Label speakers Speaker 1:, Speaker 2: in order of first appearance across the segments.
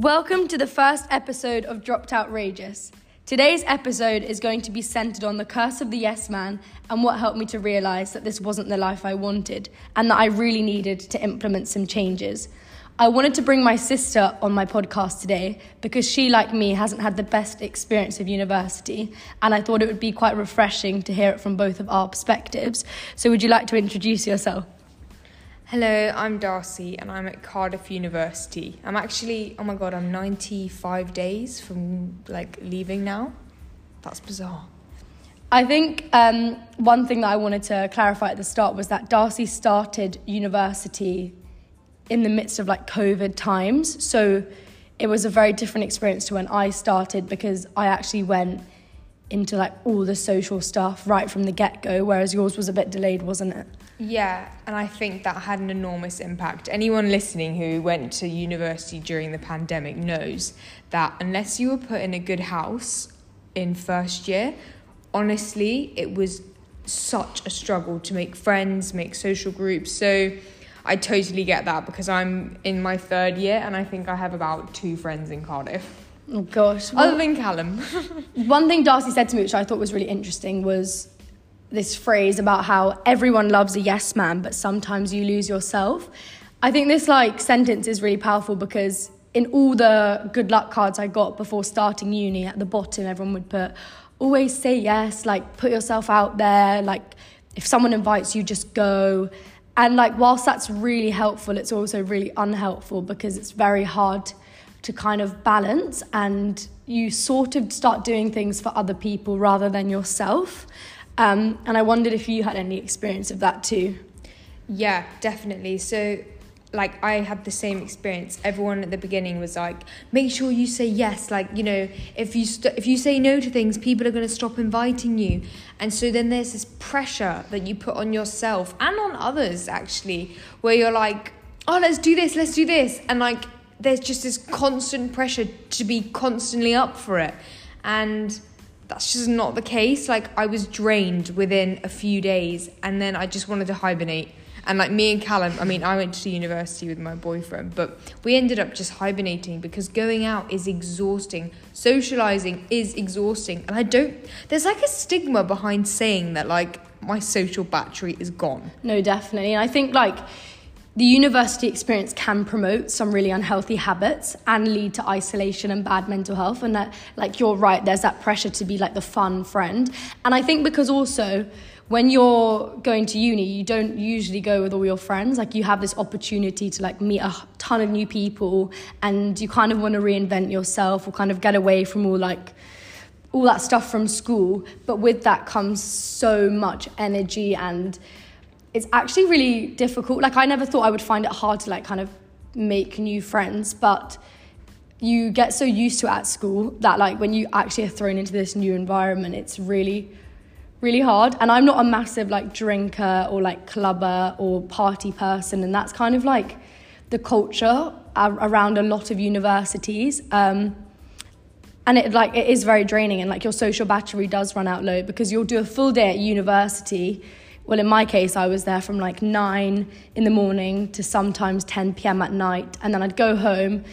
Speaker 1: Welcome to the first episode of Dropped Outrageous. Today's episode is going to be centered on the curse of the yes man and what helped me to realize that this wasn't the life I wanted and that I really needed to implement some changes. I wanted to bring my sister on my podcast today because she, like me, hasn't had the best experience of university, and I thought it would be quite refreshing to hear it from both of our perspectives. So, would you like to introduce yourself?
Speaker 2: Hello, I'm Darcey and I'm at Cardiff University. I'm actually, oh my god, I'm 95 days from like leaving now. That's bizarre.
Speaker 1: I think um, one thing that I wanted to clarify at the start was that Darcey started university in the midst of like COVID times. So it was a very different experience to when I started because I actually went into like all the social stuff right from the get go, whereas yours was a bit delayed, wasn't it?
Speaker 2: Yeah, and I think that had an enormous impact. Anyone listening who went to university during the pandemic knows that unless you were put in a good house in first year, honestly, it was such a struggle to make friends, make social groups. So I totally get that because I'm in my third year and I think I have about two friends in Cardiff.
Speaker 1: Oh gosh.
Speaker 2: Other than Callum.
Speaker 1: one thing Darcey said to me, which I thought was really interesting, was this phrase about how everyone loves a yes man, but sometimes you lose yourself. I think this like sentence is really powerful because in all the good luck cards I got before starting uni, at the bottom everyone would put always say yes, like put yourself out there, like if someone invites you, just go. And like whilst that's really helpful, it's also really unhelpful because it's very hard to kind of balance and you sort of start doing things for other people rather than yourself. Um, and I wondered if you had any experience of that too.
Speaker 2: Yeah, definitely. So, like, I had the same experience. Everyone at the beginning was like, "Make sure you say yes." Like, you know, if you st- if you say no to things, people are going to stop inviting you. And so then there's this pressure that you put on yourself and on others actually, where you're like, "Oh, let's do this, let's do this," and like there's just this constant pressure to be constantly up for it. And that's just not the case. Like, I was drained within a few days, and then I just wanted to hibernate. And like me and Callum, I mean, I went to university with my boyfriend, but we ended up just hibernating because going out is exhausting. Socializing is exhausting. And I don't, there's like a stigma behind saying that, like, my social battery is gone.
Speaker 1: No, definitely. And I think, like, the university experience can promote some really unhealthy habits and lead to isolation and bad mental health and that like you're right there's that pressure to be like the fun friend. And i think because also when you're going to uni you don't usually go with all your friends. Like you have this opportunity to like meet a ton of new people and you kind of want to reinvent yourself or kind of get away from all like all that stuff from school. But with that comes so much energy and it's actually really difficult. Like I never thought I would find it hard to like kind of make new friends, but you get so used to it at school that like when you actually are thrown into this new environment, it's really really hard. And I'm not a massive like drinker or like clubber or party person, and that's kind of like the culture around a lot of universities. Um, and it like it is very draining, and like your social battery does run out low because you'll do a full day at university well, in my case, I was there from like nine in the morning to sometimes 10 p.m. at night. And then I'd go home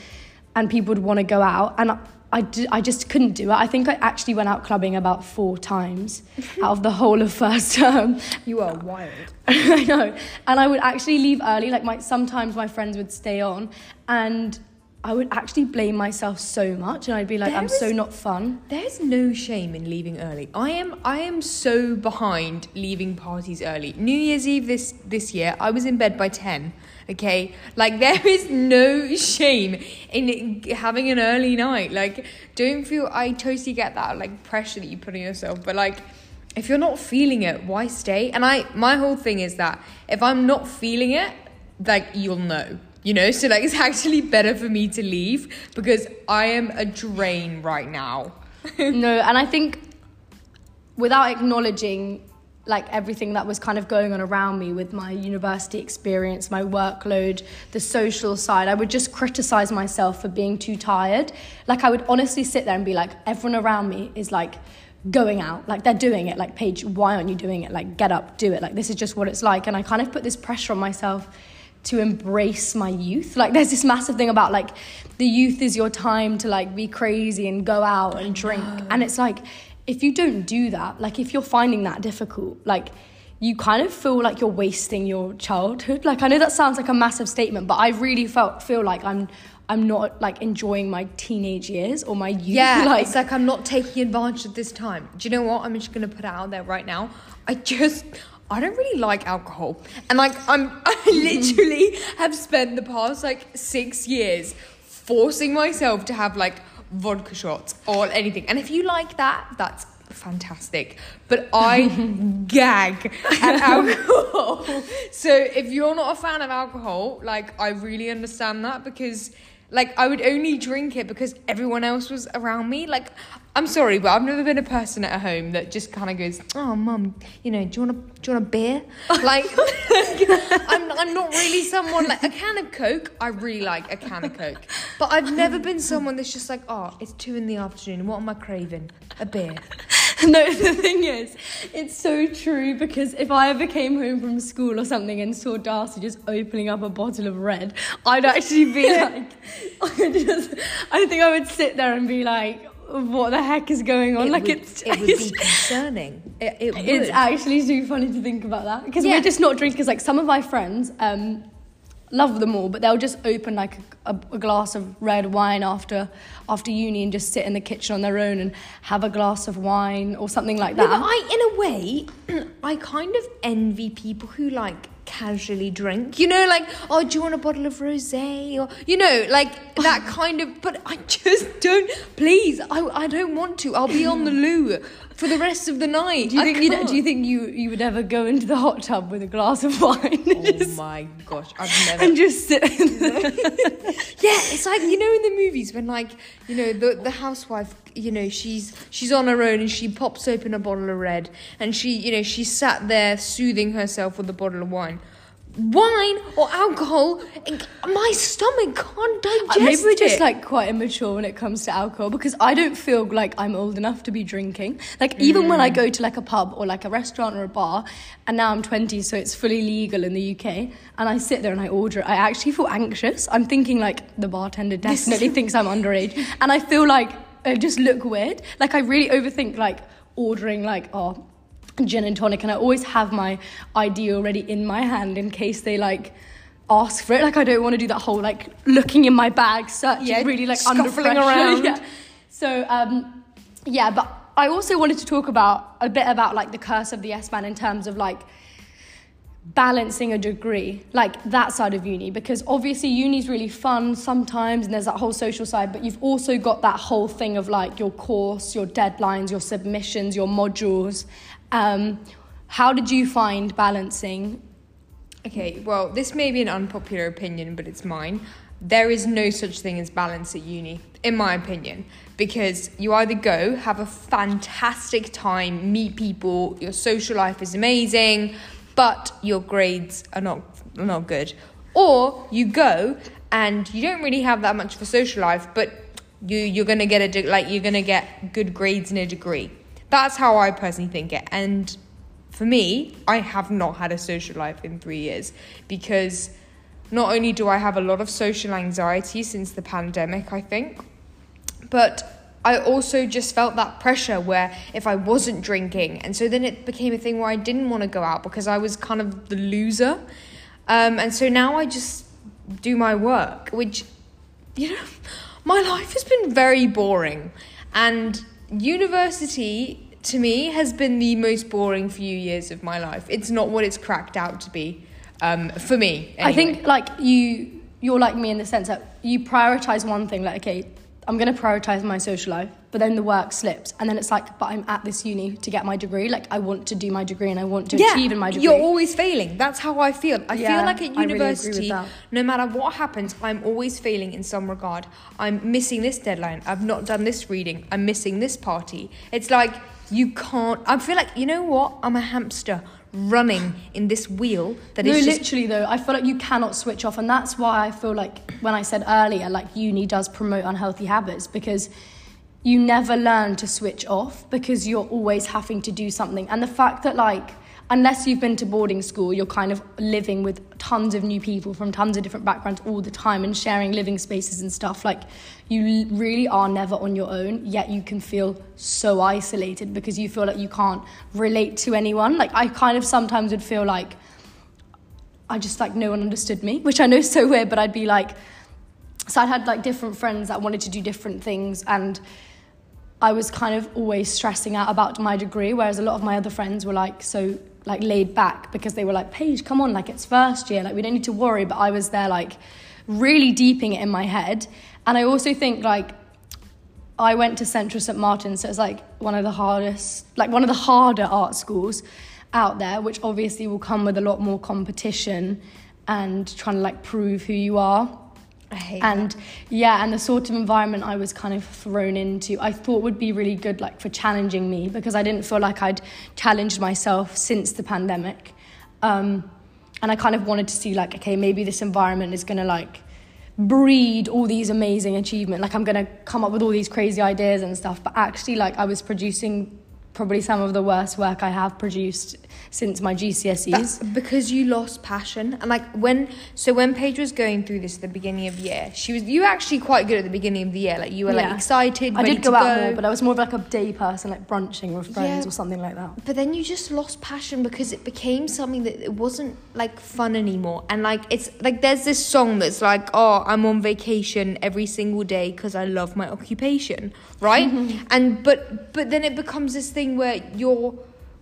Speaker 1: and people would want to go out. And I, I, I just couldn't do it. I think I actually went out clubbing about four times out of the whole of first term.
Speaker 2: You are wild.
Speaker 1: I know. And I would actually leave early. Like my sometimes my friends would stay on and I would actually blame myself so much and I'd be like, there I'm is, so not fun.
Speaker 2: There's no shame in leaving early. I am I am so behind leaving parties early. New Year's Eve this this year, I was in bed by 10. Okay? Like there is no shame in having an early night. Like don't feel I totally get that like pressure that you put on yourself, but like if you're not feeling it, why stay? And I my whole thing is that if I'm not feeling it, like you'll know you know so like it's actually better for me to leave because i am a drain right now
Speaker 1: no and i think without acknowledging like everything that was kind of going on around me with my university experience, my workload, the social side, I would just criticize myself for being too tired. Like I would honestly sit there and be like, everyone around me is like going out, like they're doing it. Like, Paige, why aren't you doing it? Like, get up, do it. Like, this is just what it's like. And I kind of put this pressure on myself to embrace my youth. Like there's this massive thing about like the youth is your time to like be crazy and go out and drink. And it's like if you don't do that, like if you're finding that difficult, like you kind of feel like you're wasting your childhood. Like I know that sounds like a massive statement, but I really felt feel like I'm I'm not like enjoying my teenage years or my youth.
Speaker 2: Yeah,
Speaker 1: like,
Speaker 2: it's like I'm not taking advantage of this time. Do you know what? I'm just gonna put it out there right now. I just I don't really like alcohol, and like I'm I literally have spent the past like six years forcing myself to have like vodka shots or anything. And if you like that, that's fantastic. But I gag at alcohol. so if you're not a fan of alcohol, like I really understand that because like I would only drink it because everyone else was around me. Like I'm sorry, but I've never been a person at home that just kind of goes, "Oh, mum, you know, do you want a do you want a beer?" Like I'm I'm not really someone like a can of Coke. I really like a can of Coke, but I've never been someone that's just like, "Oh, it's two in the afternoon. What am I craving? A beer."
Speaker 1: no, the thing is, it's so true because if I ever came home from school or something and saw Darcey just opening up a bottle of red, I'd actually be like, I just, I think I would sit there and be like, what the heck is going on?
Speaker 2: It
Speaker 1: like
Speaker 2: would,
Speaker 1: it's,
Speaker 2: it would be concerning. It, it would.
Speaker 1: it's actually too funny to think about that because
Speaker 2: Yeah.
Speaker 1: we're just not drinkers. Like some of my friends, um, love them all, but they'll just open like a, a, glass of red wine after after uni and just sit in the kitchen on their own and have a glass of wine or something like
Speaker 2: No,
Speaker 1: that.
Speaker 2: but I, in a way, I kind of envy people who like casually drink. You know, like, oh, do you want a bottle of rosé? Or you know, like that kind of. But I just don't. Please, I, I don't want to. I'll be on the loo for the rest of the night.
Speaker 1: Do you
Speaker 2: I
Speaker 1: think you do you think you you would ever go into the hot tub with a glass of wine
Speaker 2: Oh
Speaker 1: just,
Speaker 2: my gosh, I've never.
Speaker 1: and just sit in there?
Speaker 2: Yeah, it's like you know in the movies when like you know the the housewife you know she's she's on her own and she pops open a bottle of red and she you know she sat there soothing herself with a bottle of wine. Wine or alcohol, my stomach can't digest
Speaker 1: Uh, Maybe we're just
Speaker 2: it.
Speaker 1: like quite immature when it comes to alcohol because I don't feel like I'm old enough to be drinking. Like even when I go to like a pub or like a restaurant or a bar, and now I'm 20, so it's fully legal in the UK, and I sit there and I order it, I actually feel anxious. I'm thinking like the bartender definitely thinks I'm underage, and I feel like I just look weird. Like I really overthink like ordering like oh gin and tonic, and I always have my ID already in my hand in case they like ask for it. Like I don't want to do that whole like looking in my bag, searching
Speaker 2: Yeah,
Speaker 1: really like under pressure.
Speaker 2: around.
Speaker 1: Yeah. So um, yeah, but I also wanted to talk about a bit about like the curse of the yes man in terms of like balancing a degree, like that side of uni, because obviously uni's really fun sometimes and there's that whole social side, but you've also got that whole thing of like your course, your deadlines, your submissions, your modules. Um, how did you find balancing?
Speaker 2: Okay, well, this may be an unpopular opinion, but it's mine. There is no such thing as balance at uni, in my opinion, because you either go, have a fantastic time, meet people, your social life is amazing, but your grades are not not good, or you go and you don't really have that much of a social life, but you you're gonna get a de- like you're gonna get good grades in a degree. That's how I personally think it, and for me, I have not had a social life in three years because not only do I have a lot of social anxiety since the pandemic, I think, but I also just felt that pressure where if I wasn't drinking, and so then it became a thing where I didn't want to go out because I was kind of the loser. Um, and so now I just do my work, which, you know, my life has been very boring. And university to me has been the most boring few years of my life. It's not what it's cracked out to be um, for me.
Speaker 1: I think like you you're like me in the sense that you prioritize one thing like okay I'm going to prioritize my social life but then the work slips and then it's like but I'm at this uni to get my degree like I want to do my degree and I want to achieve in my degree
Speaker 2: You're always failing. That's how I feel. I
Speaker 1: Yeah,
Speaker 2: feel like at
Speaker 1: I really
Speaker 2: university, no matter what happens, I'm always failing in some regard. I'm missing this deadline. I've not done this reading. I'm missing this party. It's like you can't. I feel like you know what? I'm a hamster running in this wheel that
Speaker 1: no,
Speaker 2: is just
Speaker 1: literally though, I feel like you cannot switch off, and that's why I feel like when I said earlier, like uni does promote unhealthy habits because you never learn to switch off because you're always having to do something, and the fact that like unless you've been to boarding school, you're kind of living with tons of new people from tons of different backgrounds all the time and sharing living spaces and stuff. Like, you really are never on your own, yet you can feel so isolated because you feel like you can't relate to anyone. Like, I kind of sometimes would feel like I just like no one understood me, which I know is so weird, but I'd be like, so I'd had like different friends that wanted to do different things and I was kind of always stressing out about my degree, whereas a lot of my other friends were like so like laid back because they were like, Paige, come on, like it's first year, like we don't need to worry. But I was there like really deeping it in my head. And I also think like I went to Central St. Martin's, so it's like one of the hardest, like one of the harder art schools out there, which obviously will come with a lot more competition and trying to like prove who you are. And
Speaker 2: that.
Speaker 1: yeah and the sort of environment i was kind of thrown into i thought would be really good like for challenging me because i didn't feel like i'd challenged myself since the pandemic. Um, and i kind of wanted to see like okay maybe this environment is going to like breed all these amazing achievement like i'm going to come up with all these crazy ideas and stuff. But actually like i was producing probably some of the worst work i have produced since my GCSEs.
Speaker 2: Because you lost passion. And like when so when Paige was going through this at the beginning of the year, she was you were actually quite good at the beginning of the year. Like you were
Speaker 1: Yeah.
Speaker 2: like excited.
Speaker 1: I did go out more, but I was more of like a day person, like brunching with friends
Speaker 2: Yeah.
Speaker 1: or something like that.
Speaker 2: But then you just lost passion because it became something that it wasn't like fun anymore. And like it's like there's this song that's like, oh, I'm on vacation every single day because I love my occupation, right? and but but then it becomes this thing where you're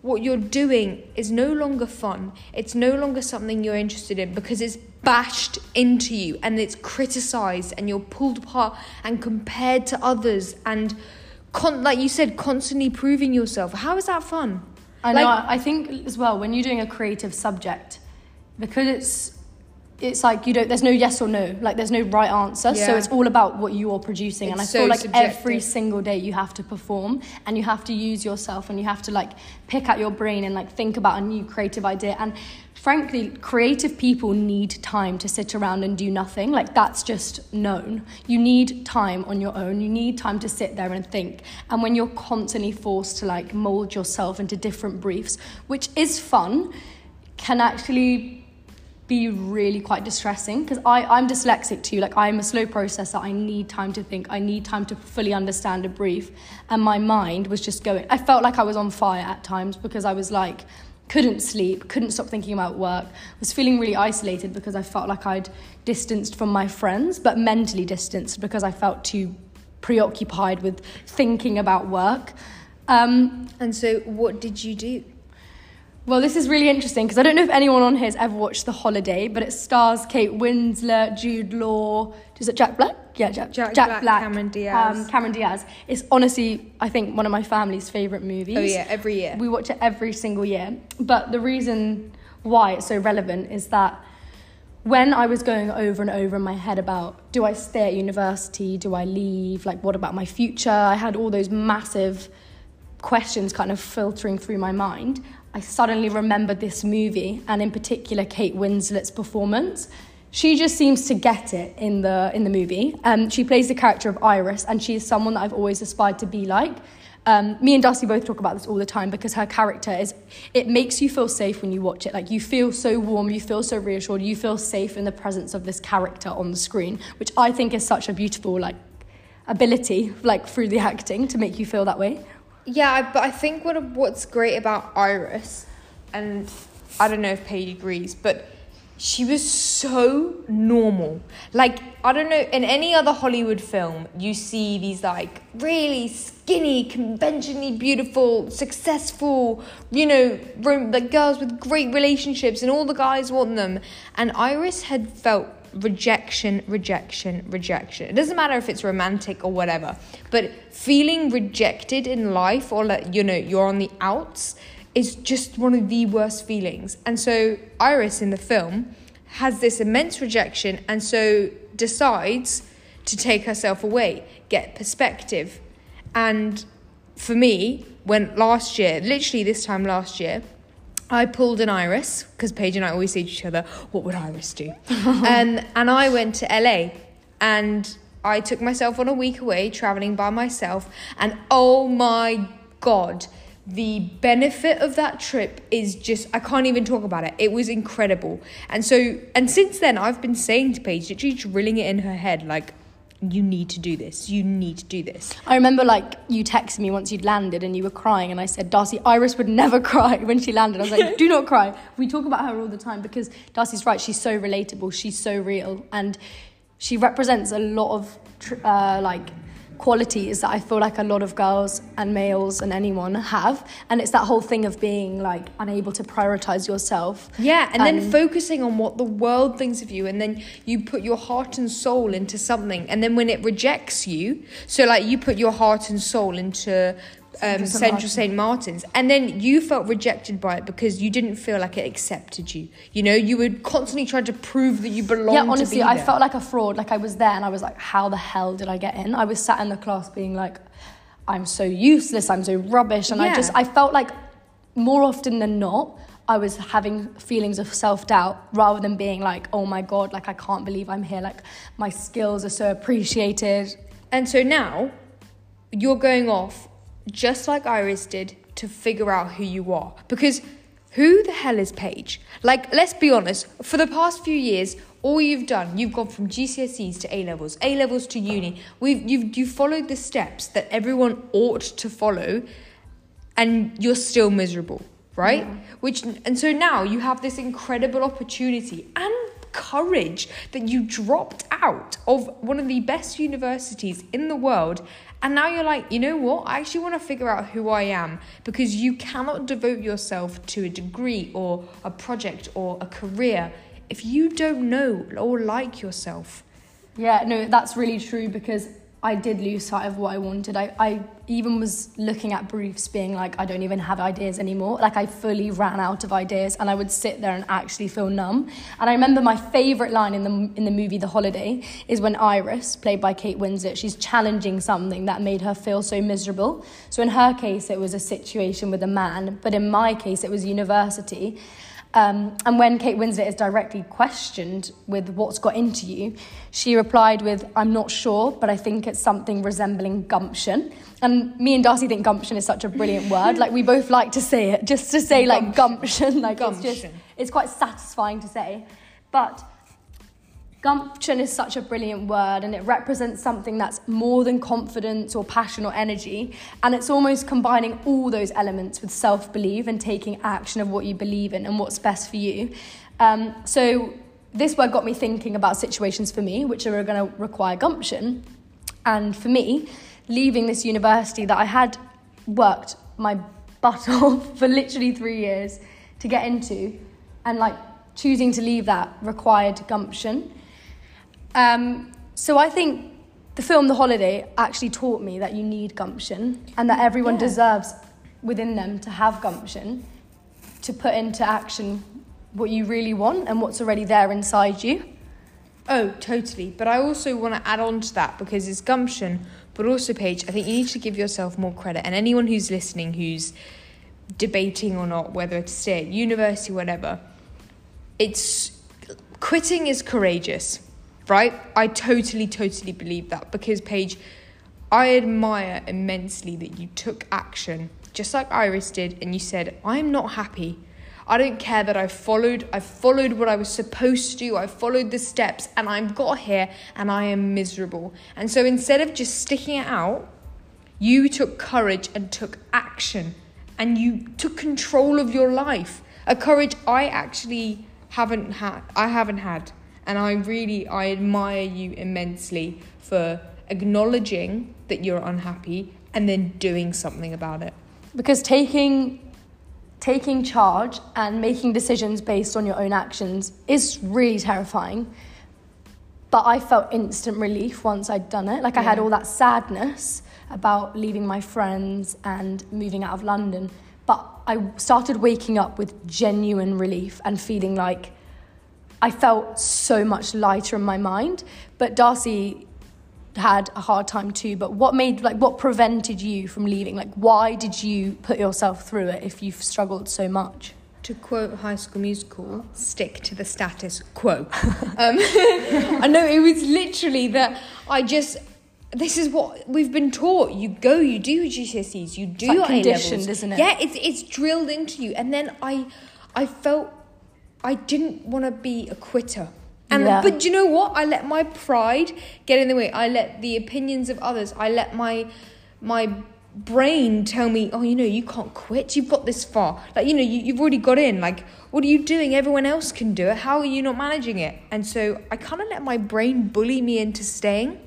Speaker 2: what you're doing is no longer fun. It's no longer something you're interested in because it's bashed into you and it's criticized and you're pulled apart and compared to others and con- like you said constantly proving yourself. How is that fun?
Speaker 1: I know.
Speaker 2: Like-
Speaker 1: I I think as well when you're doing a creative subject, because it's it's like you don't. There's no yes or no. Like there's no right answer. So it's all about what you're producing. and I
Speaker 2: It's
Speaker 1: feel
Speaker 2: so
Speaker 1: like every single day you have to perform and you have to use yourself and you have to like pick out your brain and like think about a new creative idea. And frankly, creative people need time to sit around and do nothing. Like that's just known. You need time on your own. You need time to sit there and think. And when you're constantly forced to like mold yourself into different briefs, which is fun, can actually be really quite distressing because I'm dyslexic too. Like I'm a slow processor. I need time to think. I need time to fully understand a brief. And my mind was just going. I felt like I was on fire at times because I was like couldn't sleep, couldn't stop thinking about work. Was feeling really isolated because I felt like I'd distanced from my friends, but mentally distanced because I felt too preoccupied with thinking about work. Um,
Speaker 2: And so, what did you do?
Speaker 1: Well, this is really interesting because I don't know if anyone on here has ever watched The Holiday, but it stars Kate Winslet, Jude Law. Is it Jack Black? Yeah, Jack,
Speaker 2: Jack Black, Cameron Diaz.
Speaker 1: Um, Cameron Diaz. It's honestly, I think, one of my family's favourite movies.
Speaker 2: Oh yeah, every year.
Speaker 1: We watch it every single year. But the reason why it's so relevant is that when I was going over and over in my head about do I stay at university, do I leave, like what about my future, I had all those massive questions kind of filtering through my mind. I suddenly remembered this movie and in particular Kate Winslet's performance. She just seems to get it in the in the movie. Um, she plays the character of Iris, and she is someone that I've always aspired to be like. Um, me and Darcey both talk about this all the time because her character is. It makes you feel safe when you watch it. Like you feel so warm, you feel so reassured, you feel safe in the presence of this character on the screen, which I think is such a beautiful like ability, like through the acting, to make you feel that way.
Speaker 2: Yeah, but I think what what's great about Iris, and I don't know if Paige agrees, but she was so normal. Like I don't know, in any other Hollywood film, you see these like really skinny, conventionally beautiful, successful, you know, rom- like girls with great relationships, and all the guys want them. And Iris had felt rejection, rejection, rejection. It doesn't matter if it's romantic or whatever, but feeling rejected in life or like, you know, you're on the outs is just one of the worst feelings. And so Iris in the film has this immense rejection and so decides to take herself away, get perspective. And for me, when last year, literally this time last year, I pulled an Iris because Paige and I always say to each other, "What would Iris do?" um, and I went to LA, and I took myself on a week away, traveling by myself. And oh my god, the benefit of that trip is just I can't even talk about it. It was incredible. And so and since then I've been saying to Paige, literally drilling it in her head, like, you need to do this. You need to do this.
Speaker 1: I remember like you texted me once you'd landed and you were crying and I said, Darcey, Iris would never cry when she landed. I was like, do not cry. We talk about her all the time because Darcey's right. She's so relatable. She's so real. And she represents a lot of uh, like qualities that I feel like a lot of girls and males and anyone have. And it's that whole thing of being like unable to prioritize yourself.
Speaker 2: Yeah, and, and then focusing on what the world thinks of you, and then you put your heart and soul into something, and then when it rejects you, so like you put your heart and soul into um, Central St. Martin's, and then you felt rejected by it because you didn't feel like it accepted you. You know, you were constantly trying to prove that you belonged.
Speaker 1: Yeah, honestly, I felt like a fraud. Like I was there, and I was like, "How the hell did I get in?" I was sat in the class being like, "I'm so useless. I'm so rubbish," and yeah. I just I felt like more often than not. I was having feelings of self doubt rather than being like, oh my God, like I can't believe I'm here. Like my skills are so appreciated.
Speaker 2: And so now you're going off just like Iris did, to figure out who you are. Because who the hell is Paige? Like, let's be honest, for the past few years, all you've done, you've gone from GCSEs to A levels, A levels to uni. We've you've you followed the steps that everyone ought to follow, and you're still miserable, right? Yeah. Which and so now you have this incredible opportunity and courage that you dropped out of one of the best universities in the world and now you're like, you know what? I actually want to figure out who I am because you cannot devote yourself to a degree or a project or a career if you don't know or like yourself.
Speaker 1: Yeah, no, that's really true because I did lose sight of what I wanted. I, I even was looking at briefs being like, I don't even have ideas anymore. Like, I fully ran out of ideas and I would sit there and actually feel numb. And I remember my favourite line in the, in the movie The Holiday is when Iris, played by Kate Winslet, she's challenging something that made her feel so miserable. So, in her case, it was a situation with a man, but in my case, it was university. Um, and when Kate Winslet is directly questioned with what's got into you, she replied with, I'm not sure, but I think it's something resembling gumption. And me and Darcey think gumption is such a brilliant word. Like, we both like to say it, just to say, like, gumption. Like, gumption. it's just, it's quite satisfying to say. But Gumption is such a brilliant word and it represents something that's more than confidence or passion or energy. And it's almost combining all those elements with self belief and taking action of what you believe in and what's best for you. Um, so, this word got me thinking about situations for me which are going to require gumption. And for me, leaving this university that I had worked my butt off for literally three years to get into, and like choosing to leave that required gumption. Um, so I think the film The Holiday actually taught me that you need gumption and that everyone yeah. deserves within them to have gumption to put into action what you really want and what's already there inside you.
Speaker 2: Oh, totally. But I also want to add on to that because it's gumption, but also, Paige, I think you need to give yourself more credit. And anyone who's listening who's debating or not, whether to stay at university, whatever, it's quitting is courageous right? I totally, totally believe that because, Paige, I admire immensely that you took action, just like Iris did, and you said, I'm not happy. I don't care that I followed, I followed what I was supposed to I followed the steps, and I've got here and I am miserable. And so instead of just sticking it out, you took courage and took action and you took control of your life. A courage I actually haven't had. I haven't had. And I really I admire you immensely for acknowledging that you're unhappy and then doing something about it.
Speaker 1: Because taking taking charge and making decisions based on your own actions is really terrifying. But I felt instant relief once I'd done it. Like I had all that sadness about leaving my friends and moving out of London. But I started waking up with genuine relief and feeling like I felt so much lighter in my mind. But Darcey had a hard time too. But what made like what prevented you from leaving? Like why did you put yourself through it if you've struggled so much?
Speaker 2: To quote High School Musical, stick to the status quo. um, I know it was literally that I just this is what we've been taught. You go, you do your GCSEs, you do
Speaker 1: like
Speaker 2: your A levels.
Speaker 1: isn't it?
Speaker 2: Yeah, it's it's drilled into you. And then I, I felt I didn't want to be a quitter. And
Speaker 1: Yeah.
Speaker 2: but do you know what? I let my pride get in the way. I let the opinions of others. I let my my brain tell me, oh, you know, you can't quit. You've got this far. Like, you know, you, you've already got in. Like, what are you doing? Everyone else can do it. How are you not managing it? And so I kind of let my brain bully me into staying.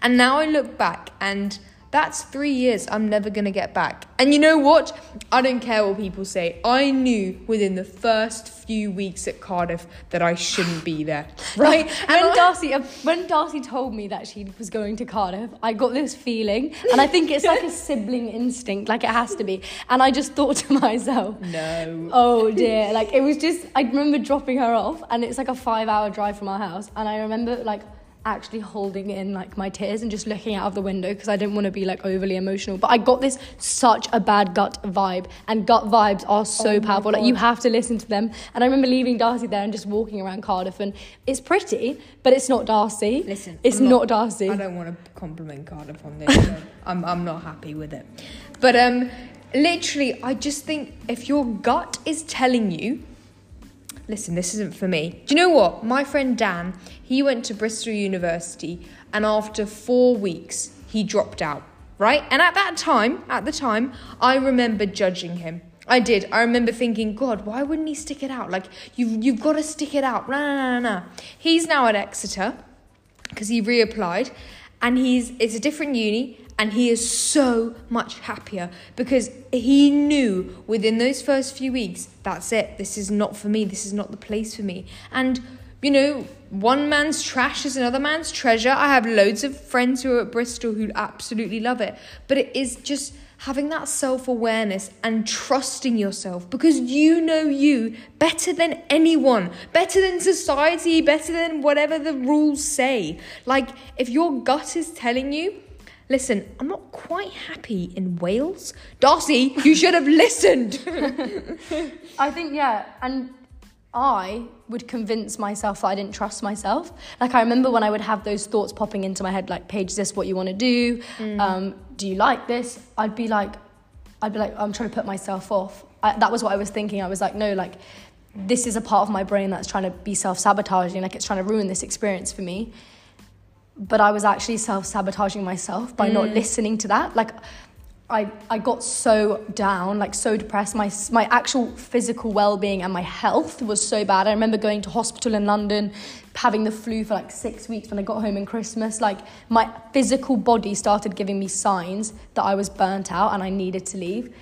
Speaker 2: And now I look back and that's three years I'm never going to get back. And you know what? I don't care what people say. I knew within the first few weeks at Cardiff that I shouldn't be there. Right?
Speaker 1: when
Speaker 2: I-
Speaker 1: Darcey uh, when Darcey told me that she was going to Cardiff, I got this feeling, and I think it's like a sibling instinct, like it has to be. And I just thought to myself,
Speaker 2: no.
Speaker 1: oh dear, like it was just. I remember dropping her off, and it's like a five-hour drive from our house, and I remember like actually holding in like my tears and just looking out of the window because I didn't want to be like overly emotional. But I got this such a bad gut vibe, and gut vibes are so
Speaker 2: Oh
Speaker 1: powerful. Like you have to listen to them. And I remember leaving Darcey there and just walking around Cardiff, and it's pretty, but it's not Darcey.
Speaker 2: Listen,
Speaker 1: it's
Speaker 2: I'm
Speaker 1: not, Darcey.
Speaker 2: I don't want to compliment Cardiff on this. so I'm I'm not happy with it. But um, literally, I just think if your gut is telling you, listen, this isn't for me. Do you know what? My friend Dan, he went to Bristol University, and after four weeks, he dropped out. Right, and at that time, at the time, I remember judging him. I did. I remember thinking, God, why wouldn't he stick it out? Like you've you've got to stick it out. Nah, nah, nah, nah. He's now at Exeter because he reapplied and he's it's a different uni and he is so much happier because he knew within those first few weeks that's it this is not for me this is not the place for me. And you know one man's trash is another man's treasure. I have loads of friends who are at bristol who absolutely love it. But it is just having that self awareness and trusting yourself because you know you better than anyone, better than society, better than whatever the rules say. Like, if your gut is telling you, listen, I'm not quite happy in Wales, Darcey, you should have listened.
Speaker 1: I think yeah, and I would convince myself that I didn't trust myself. Like I remember when I would have those thoughts popping into my head, like, "Paige, is this what you want to do? Um, do you like this?" I'd be like, I'd be like, I'm trying to put myself off. I, that was what I was thinking. I was like, no, like, this is a part of my brain that's trying to be self sabotaging, like it's trying to ruin this experience for me. But I was actually self sabotaging myself by not listening to that. Like, I, I got so down, like so depressed. My, my actual physical well being and my health was so bad. I remember going to hospital in London, having the flu for like six weeks when I got home in Christmas. Like, my physical body started giving me signs that I was burnt out and I needed to leave.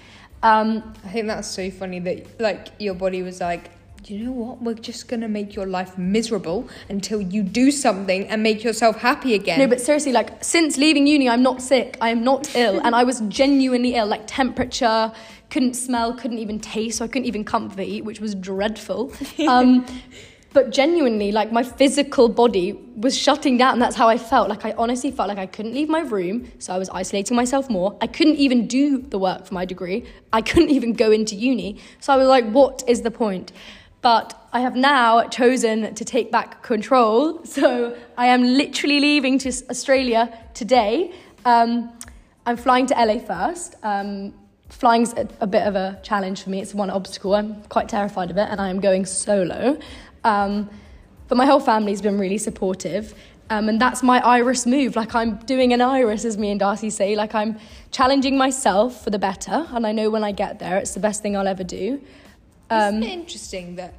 Speaker 1: Um,
Speaker 2: I think that's so funny that, like, your body was like, you know what? We're just gonna make your life miserable until you do something and make yourself happy again.
Speaker 1: No, but seriously, like since leaving uni, I'm not sick. I am not ill, and I was genuinely ill. Like temperature, couldn't smell, couldn't even taste, so I couldn't even comfortably eat, which was dreadful. Um, but genuinely, like my physical body was shutting down. That's how I felt. Like I honestly felt like I couldn't leave my room, so I was isolating myself more. I couldn't even do the work for my degree. I couldn't even go into uni. So I was like, what is the point? But I have now chosen to take back control. So I am literally leaving to Australia today. Um, I'm flying to LA first. Um, flying's a, a bit of a challenge for me. It's one obstacle. I'm quite terrified of it, and I am going solo. Um, but my whole family's been really supportive. Um, and that's my iris move. Like I'm doing an iris, as me and Darcey say. Like I'm challenging myself for the better. And I know when I get there, it's the best thing I'll ever do.
Speaker 2: Um, Isn't it interesting that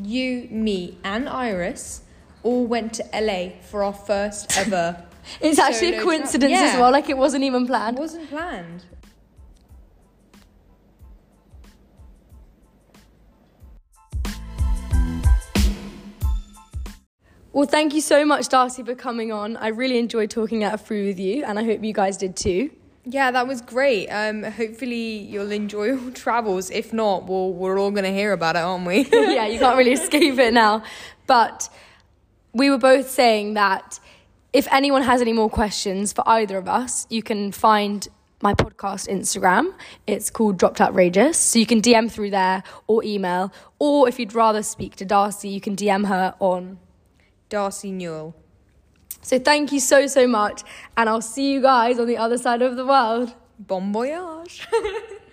Speaker 2: you, me, and Iris all went to LA for our first ever?
Speaker 1: It's actually a coincidence as
Speaker 2: Yeah.
Speaker 1: well. Like it wasn't even planned.
Speaker 2: It wasn't planned.
Speaker 1: Well, thank you so much, Darcey, for coming on. I really enjoyed talking it through with you, and I hope you guys did too.
Speaker 2: Yeah, that was great. Um, hopefully you'll enjoy your travels. If not, we'll, we're all going to hear about it, aren't we?
Speaker 1: yeah, you can't really escape it now. But we were both saying that if anyone has any more questions for either of us, you can find my podcast Instagram. It's called Dropped Outrageous. So you can DM through there or email. Or if you'd rather speak to Darcey, you can DM her on.
Speaker 2: Darcey Newell.
Speaker 1: So thank you so, so much. And I'll see you guys on the other side of the world.
Speaker 2: Bon voyage.